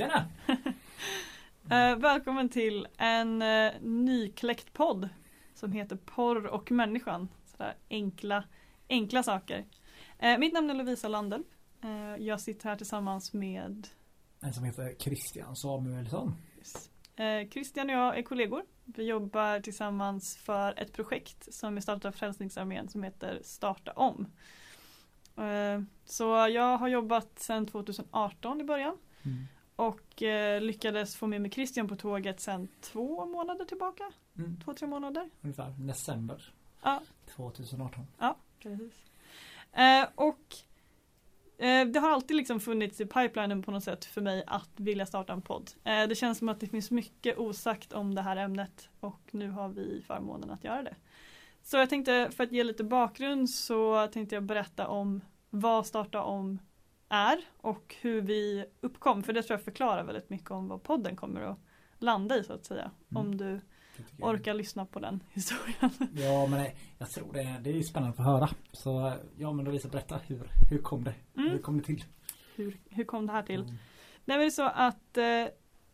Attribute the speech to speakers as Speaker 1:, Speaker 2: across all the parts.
Speaker 1: Tjena!
Speaker 2: Uh, välkommen till en uh, nykläckt podd som heter Porr och människan. Sådär enkla, enkla saker. Uh, mitt namn är Lovisa Landel. jag sitter här tillsammans med
Speaker 1: En som heter Christian Samuelsson.
Speaker 2: Christian och jag är kollegor. Vi jobbar tillsammans för ett projekt som är startat av Frälsningsarmén som heter Starta om. Så jag har jobbat sedan 2018 i början. Mm. Och eh, lyckades få med mig Christian på tåget sedan två månader tillbaka. Mm. Två, tre månader.
Speaker 1: Ungefär december
Speaker 2: ja.
Speaker 1: 2018.
Speaker 2: Ja, precis. Eh, och eh, det har alltid liksom funnits i pipelinen på något sätt för mig att vilja starta en podd. Eh, det känns som att det finns mycket osagt om det här ämnet och nu har vi förmånen att göra det. Så jag tänkte för att ge lite bakgrund så tänkte jag berätta om vad Starta om är och hur vi uppkom. För det tror jag förklarar väldigt mycket om vad podden kommer att landa i så att säga. Mm. Om du orkar lyssna på den historien.
Speaker 1: Ja men jag tror det, det är spännande att få höra. Så ja men Lovisa berätta hur, hur kom det? Mm. Hur kom det till?
Speaker 2: Hur, hur kom det här till? Mm. Det är så att eh,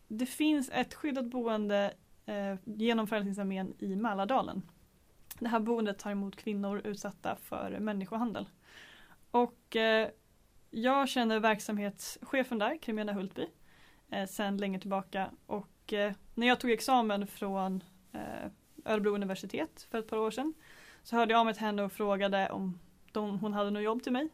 Speaker 2: det finns ett skyddat boende eh, genom Frälsningsarmén i Mälardalen. Det här boendet tar emot kvinnor utsatta för människohandel. Och eh, jag känner verksamhetschefen där, Krimena Hultby, eh, sedan länge tillbaka och eh, när jag tog examen från eh, Örebro universitet för ett par år sedan så hörde jag av mig till henne och frågade om de, hon hade något jobb till mig.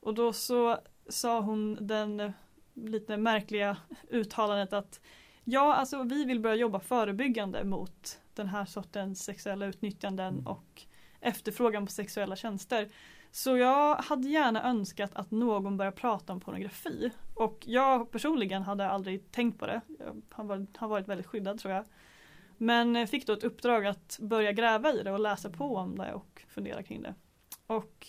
Speaker 2: Och då så sa hon den lite märkliga uttalandet att ja, alltså vi vill börja jobba förebyggande mot den här sortens sexuella utnyttjanden mm. och efterfrågan på sexuella tjänster. Så jag hade gärna önskat att någon började prata om pornografi. Och jag personligen hade aldrig tänkt på det. Jag har varit, har varit väldigt skyddad tror jag. Men fick då ett uppdrag att börja gräva i det och läsa på om det och fundera kring det. Och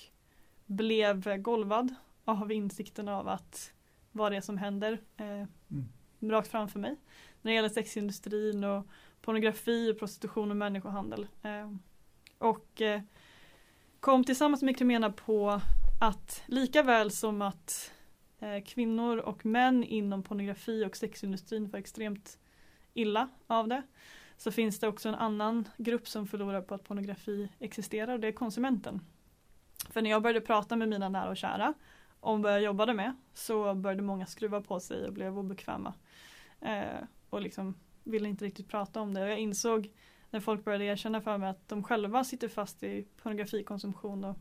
Speaker 2: blev golvad av insikten av att vad det är som händer eh, mm. rakt framför mig. När det gäller sexindustrin och pornografi, prostitution och människohandel. Eh, och eh, kom tillsammans med Cremena på att lika väl som att eh, kvinnor och män inom pornografi och sexindustrin får extremt illa av det så finns det också en annan grupp som förlorar på att pornografi existerar och det är konsumenten. För när jag började prata med mina nära och kära om vad jag jobbade med så började många skruva på sig och blev obekväma. Eh, och liksom ville inte riktigt prata om det. Och jag insåg när folk började erkänna för mig att de själva sitter fast i pornografikonsumtion och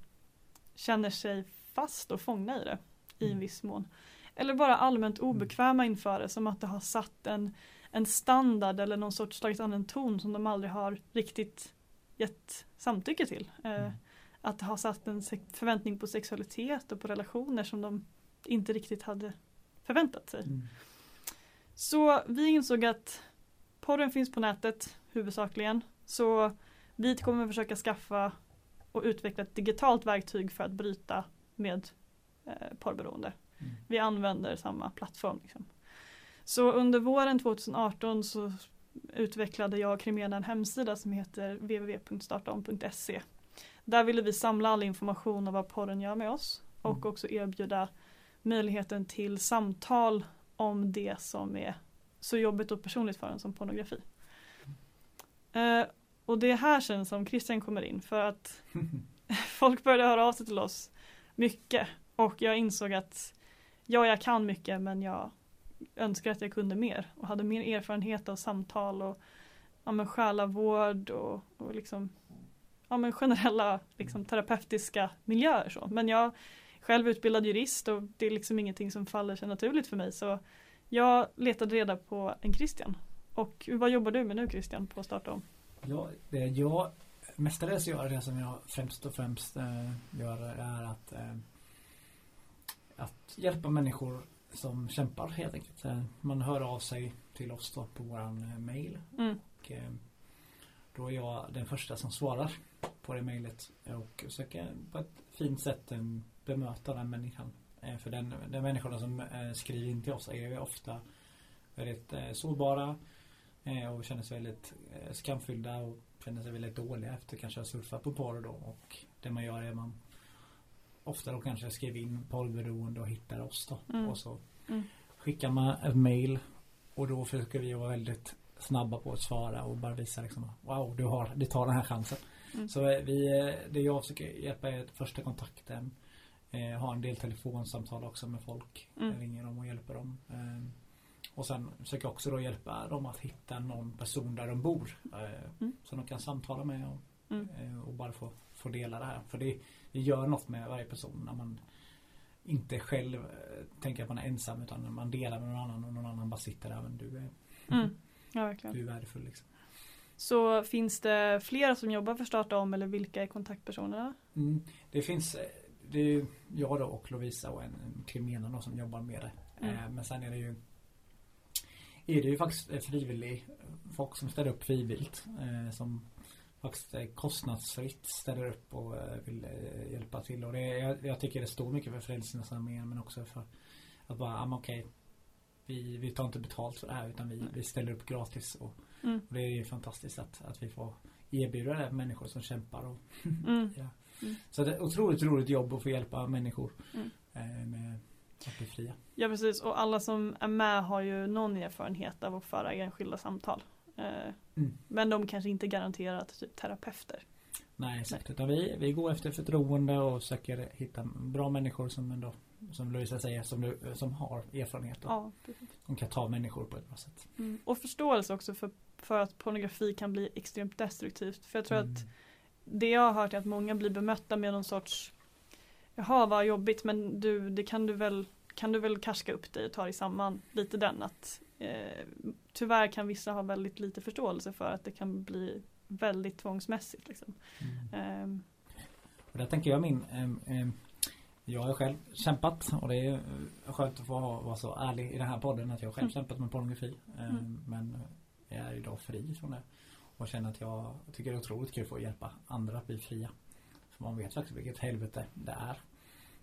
Speaker 2: känner sig fast och fångna i det i en mm. viss mån. Eller bara allmänt mm. obekväma inför det som att det har satt en, en standard eller någon sorts slagit an en ton som de aldrig har riktigt gett samtycke till. Eh, mm. att det har satt en förväntning på sexualitet och på relationer som de inte riktigt hade förväntat sig. Mm. Så vi insåg att porren finns på nätet huvudsakligen. Så vi kommer försöka skaffa och utveckla ett digitalt verktyg för att bryta med eh, porrberoende. Mm. Vi använder samma plattform. Liksom. Så under våren 2018 så utvecklade jag och Krimena en hemsida som heter www.startaom.se. Där ville vi samla all information om vad porren gör med oss och mm. också erbjuda möjligheten till samtal om det som är så jobbigt och personligt för en som pornografi. Eh, och det är här sen som Christian kommer in för att folk började höra av sig till oss mycket och jag insåg att ja, jag kan mycket men jag önskar att jag kunde mer och hade mer erfarenhet av samtal och ja, men själavård och, och liksom ja, men generella liksom, terapeutiska miljöer. Så. Men jag själv utbildad jurist och det är liksom ingenting som faller sig naturligt för mig så jag letade reda på en Christian. Och vad jobbar du med nu Christian på Starta om?
Speaker 1: Ja, det jag mestadels gör, det som jag främst och främst äh, gör är att, äh, att hjälpa människor som kämpar helt enkelt. Man hör av sig till oss då på våran mail. Mm. Och, då är jag den första som svarar på det mejlet och försöker på ett fint sätt bemöta den människan Eh, för den, den människorna som eh, skriver in till oss är ju ofta väldigt eh, sårbara och känner sig väldigt skamfyllda och känner sig väldigt dåliga efter kanske att ha surfat på porr då. Och det man gör är man ofta då kanske skriver in porrberoende och hittar oss då. Mm. Och så mm. skickar man ett mail och då försöker vi vara väldigt snabba på att svara och bara visa liksom wow du har, du tar den här chansen.
Speaker 2: Mm.
Speaker 1: Så eh, vi, eh, det jag försöker hjälpa är första kontakten. Eh, ha en del telefonsamtal också med folk.
Speaker 2: Mm.
Speaker 1: Ringer dem och hjälper dem. Och sen försöker jag också då hjälpa dem att hitta någon person där de bor. Eh,
Speaker 2: Mm.
Speaker 1: Som de kan samtala med och,
Speaker 2: Mm.
Speaker 1: eh, och bara få, få dela det här. För det, det gör något med varje person när man inte själv eh, tänker att man är ensam utan när man delar med någon annan och någon annan bara sitter där. Men du är,
Speaker 2: Mm. Ja,
Speaker 1: du är värdefull liksom.
Speaker 2: Så finns det flera som jobbar för Starta om eller vilka är kontaktpersonerna?
Speaker 1: Mm. Det finns det är jag då och Lovisa och en, då som jobbar med det.
Speaker 2: Mm.
Speaker 1: Men sen är det ju är det ju faktiskt frivillig folk som ställer upp frivilligt eh, som faktiskt kostnadsfritt ställer upp och eh, vill eh, hjälpa till och det, jag, jag tycker det står mycket för Frälsningsarmén men också för att bara, men okej vi, vi tar inte betalt för det här utan vi, vi ställer upp gratis och,
Speaker 2: Mm.
Speaker 1: och det är ju fantastiskt att, att vi får erbjuda det för människor som kämpar och
Speaker 2: Mm.
Speaker 1: Ja.
Speaker 2: Mm.
Speaker 1: Så det är otroligt roligt jobb att få hjälpa människor
Speaker 2: Mm.
Speaker 1: med att bli fria.
Speaker 2: Ja precis och alla som är med har ju någon erfarenhet av att föra enskilda samtal. Eh,
Speaker 1: Mm.
Speaker 2: Men de kanske inte garanterat typ terapeuter.
Speaker 1: Nej exakt, utan vi, vi går efter förtroende och försöker hitta bra människor som ändå som Louisa säger som, du, som har erfarenhet och
Speaker 2: Ja,
Speaker 1: som kan ta människor på ett bra sätt.
Speaker 2: Mm. Och förståelse också för, för att pornografi kan bli extremt destruktivt. För jag tror
Speaker 1: Mm.
Speaker 2: att det jag har hört är att många blir bemötta med någon sorts Jaha vad jobbigt men du det kan du väl kan du väl karska upp dig och ta dig samman lite den att eh, tyvärr kan vissa ha väldigt lite förståelse för att det kan bli väldigt tvångsmässigt liksom.
Speaker 1: Mm.
Speaker 2: Ehm,
Speaker 1: Och där tänker jag min ehm, ehm, Jag har själv kämpat och det är eh, skönt att få vara så ärlig i den här podden att jag själv
Speaker 2: Mm.
Speaker 1: kämpat med pornografi.
Speaker 2: Mm.
Speaker 1: Men jag är idag fri från det. Och känner att jag tycker det är otroligt kul att få hjälpa andra att bli fria. För man vet faktiskt vilket helvete det är.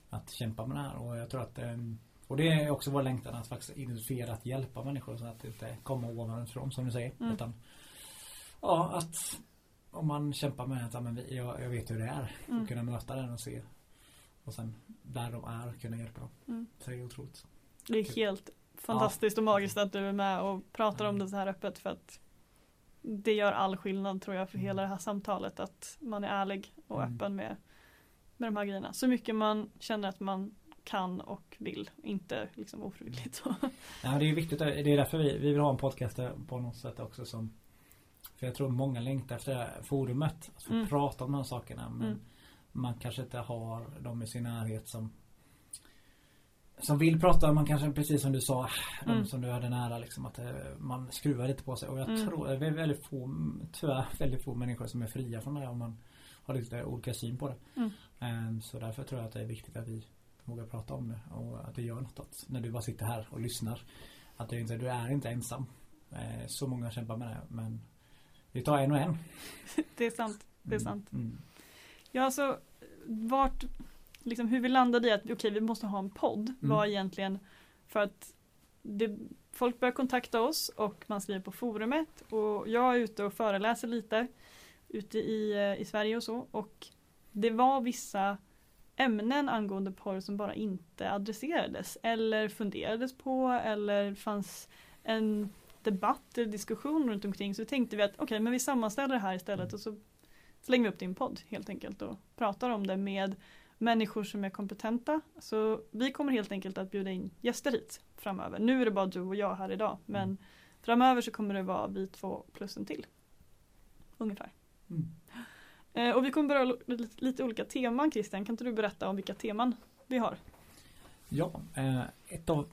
Speaker 1: Att kämpa med det här och jag tror att ehm, och det är också vår längtan att faktiskt identifiera att hjälpa människor så att det inte kommer ovanifrån som du säger.
Speaker 2: Mm.
Speaker 1: Utan Ja att om man kämpar med att men jag, jag vet hur det är.
Speaker 2: Mm.
Speaker 1: Och kunna möta den och se. Och sen där de är kunna hjälpa dem.
Speaker 2: mm.
Speaker 1: Så det är otroligt.
Speaker 2: Det är helt fantastiskt och magiskt att du är med och pratar om
Speaker 1: Mm.
Speaker 2: det så här öppet för att det gör all skillnad tror jag för
Speaker 1: Mm.
Speaker 2: hela det här samtalet att man är ärlig och
Speaker 1: Mm.
Speaker 2: öppen med, med de här grejerna. Så mycket man känner att man kan och vill, inte liksom ofrivilligt. så.
Speaker 1: Ja, det är viktigt. Det är därför vi, vi vill ha en podcast på något sätt också som För jag tror många längtar efter det här forumet. Att få
Speaker 2: Mm.
Speaker 1: prata om de här sakerna. Men
Speaker 2: Mm.
Speaker 1: man kanske inte har dem i sin närhet som som vill prata, man kanske precis som du sa, de
Speaker 2: Mm.
Speaker 1: som du hade nära liksom att eh, man skruvar lite på sig och jag
Speaker 2: Mm.
Speaker 1: tror det är väldigt få, tyvärr väldigt få människor som är fria från det här om man har lite olika syn på det.
Speaker 2: Mm.
Speaker 1: Ehm, Så därför tror jag att det är viktigt att vi vågar prata om det och att det gör något att när du bara sitter här och lyssnar att du inte, du är inte ensam. Eh, Så många kämpar med det men vi tar en och en.
Speaker 2: Det är sant. Det är
Speaker 1: Mm,
Speaker 2: sant.
Speaker 1: Mm.
Speaker 2: Ja, alltså vart, liksom hur vi landade i att okej, vi måste ha en podd
Speaker 1: Mm.
Speaker 2: var egentligen för att det, folk börjar kontakta oss och man skriver på forumet och jag är ute och föreläser lite ute i, eh, i Sverige och så. Och det var vissa ämnen angående porr som bara inte adresserades eller funderades på eller fanns en debatt eller diskussion runt omkring. Så tänkte vi att okej men vi sammanställer det här istället och så slänger vi upp din podd helt enkelt och pratar om det med människor som är kompetenta. Så vi kommer helt enkelt att bjuda in gäster hit framöver. Nu är det bara du och jag här idag men
Speaker 1: Mm.
Speaker 2: framöver så kommer det vara vi två plus en till. Ungefär.
Speaker 1: Mm.
Speaker 2: Eh, och vi kommer beröra lite, olika teman Christian. Kan inte du berätta om vilka teman vi har?
Speaker 1: Ja, eh, ett av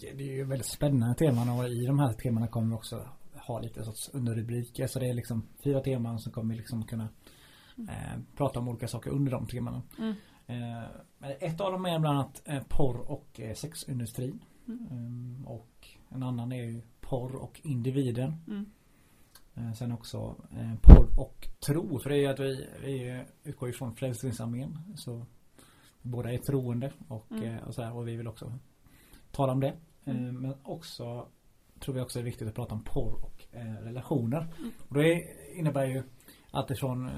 Speaker 1: det är ju väldigt spännande teman och i de här temana kommer vi också ha lite sorts underrubriker så det är liksom fyra teman som kommer vi liksom kunna eh, prata om olika saker under de temana.
Speaker 2: Mm.
Speaker 1: Eh, ett av dem är bland annat eh, porr och eh, sexindustrin.
Speaker 2: Mm.
Speaker 1: Ehm, och en annan är ju porr och individen.
Speaker 2: Mm.
Speaker 1: Sen också porr och tro. För det är ju att vi, vi utgår ifrån Frälsningsarmén. Så båda är troende och,
Speaker 2: Mm.
Speaker 1: och, så här, och vi vill också tala om det.
Speaker 2: Mm.
Speaker 1: Eh, men också tror vi också är viktigt att prata om porr och relationer.
Speaker 2: Mm.
Speaker 1: Och det innebär ju allt ifrån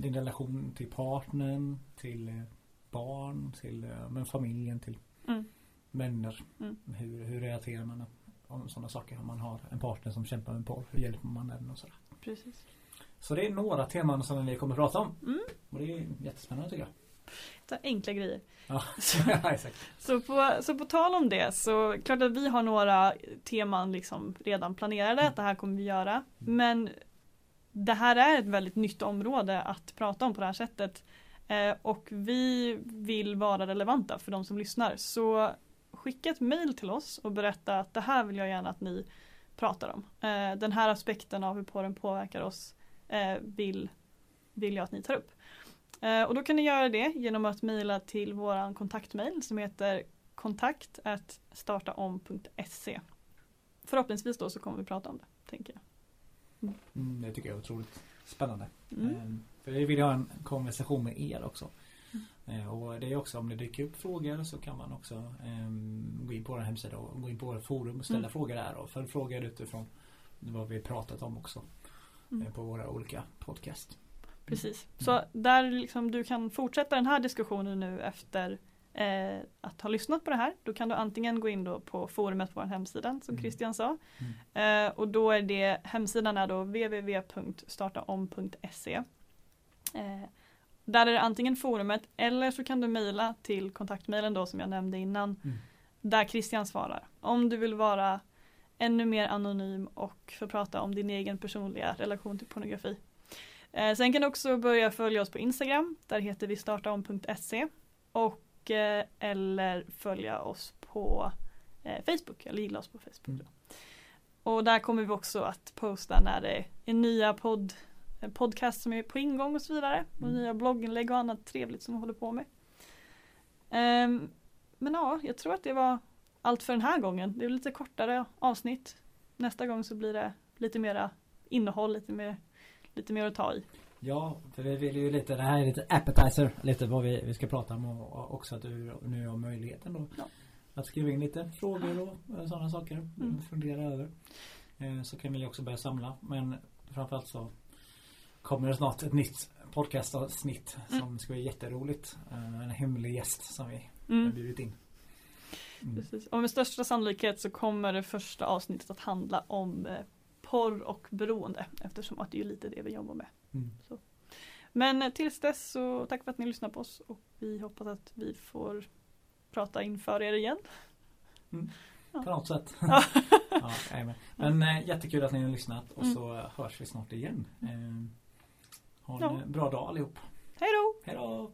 Speaker 1: din relation till partnern till barn till eh, men familjen till
Speaker 2: Mm.
Speaker 1: vänner.
Speaker 2: Mm.
Speaker 1: Hur, hur relaterar man om sådana saker? Om man har en partner som kämpar med porr, hur hjälper man den och sådär.
Speaker 2: Precis.
Speaker 1: Så det är några teman som vi kommer att prata om.
Speaker 2: Mm.
Speaker 1: Och det är jättespännande tycker jag.
Speaker 2: Så enkla grejer.
Speaker 1: Ja, exakt.
Speaker 2: Så på, så på tal om det så klart att vi har några teman liksom redan planerade
Speaker 1: Mm.
Speaker 2: att det här kommer vi göra. Men det här är ett väldigt nytt område att prata om på det här sättet. Eh, och vi vill vara relevanta för de som lyssnar. Så skicka ett mail till oss och berätta att det här vill jag gärna att ni pratar om. Eh, den här aspekten av hur porren påverkar oss eh, vill, vill jag att ni tar upp. Och då kan ni göra det genom att mejla till våran kontaktmail som heter kontakt startaom.se. Förhoppningsvis då så kommer vi prata om det, tänker jag.
Speaker 1: Mm, det tycker jag är otroligt spännande.
Speaker 2: Mm.
Speaker 1: För vi vill ha en konversation med er också. Eh, Och det är också om det dyker upp frågor så kan man också ehm, gå in på vår hemsida och gå in på vårt forum och ställa
Speaker 2: Mm.
Speaker 1: frågor där och följ frågor utifrån vad vi pratat om också
Speaker 2: Mm.
Speaker 1: eh, på våra olika podcast.
Speaker 2: Precis. Så där liksom du kan fortsätta den här diskussionen nu efter eh, att ha lyssnat på det här. Då kan du antingen gå in då på forumet på vår hemsida som
Speaker 1: Mm.
Speaker 2: Christian sa.
Speaker 1: Mm.
Speaker 2: Eh, och då är det hemsidan är då www.startaom.se. Eh, där är det antingen forumet eller så kan du mejla till kontaktmejlen då som jag nämnde innan.
Speaker 1: Mm.
Speaker 2: Där Christian svarar. Om du vill vara ännu mer anonym och få prata om din egen personliga relation till pornografi. Eh, sen kan du också börja följa oss på Instagram. Där heter vi startaom.se. Och eh, eller följa oss på eh, Facebook. Eller gilla oss på Facebook.
Speaker 1: Mm.
Speaker 2: Och där kommer vi också att posta när det är nya podd, podcast som är på ingång och så vidare. Och
Speaker 1: Mm.
Speaker 2: nya blogginlägg och annat trevligt som vi håller på med. Ehm, men ja, jag tror att det var allt för den här gången. Det är lite kortare avsnitt. Nästa gång så blir det lite mera innehåll, lite mer, lite mer att ta i.
Speaker 1: Ja, för vi vill ju lite, det här är lite appetizer, lite vad vi, vi ska prata om och, och också att du nu har möjligheten då
Speaker 2: Ja.
Speaker 1: att skriva in lite frågor och eh, sådana saker.
Speaker 2: Mm.
Speaker 1: Fundera över. Eh, Så kan vi också börja samla. Men framförallt så kommer snart ett nytt podcastavsnitt
Speaker 2: Mm.
Speaker 1: som ska bli jätteroligt. Eh, En hemlig gäst som vi har
Speaker 2: Mm.
Speaker 1: bjudit in. Mm.
Speaker 2: Precis. Och med största sannolikhet så kommer det första avsnittet att handla om eh, porr och beroende eftersom att det är lite det vi jobbar med.
Speaker 1: Mm.
Speaker 2: Men eh, tills dess så tack för att ni lyssnar på oss och vi hoppas att vi får prata inför er igen.
Speaker 1: På något sätt.
Speaker 2: Ja.
Speaker 1: ja. Men eh, jättekul att ni har lyssnat och
Speaker 2: Mm.
Speaker 1: så hörs vi snart igen. Ha en
Speaker 2: Ja.
Speaker 1: bra dag allihop.
Speaker 2: Hej då!
Speaker 1: Hej då!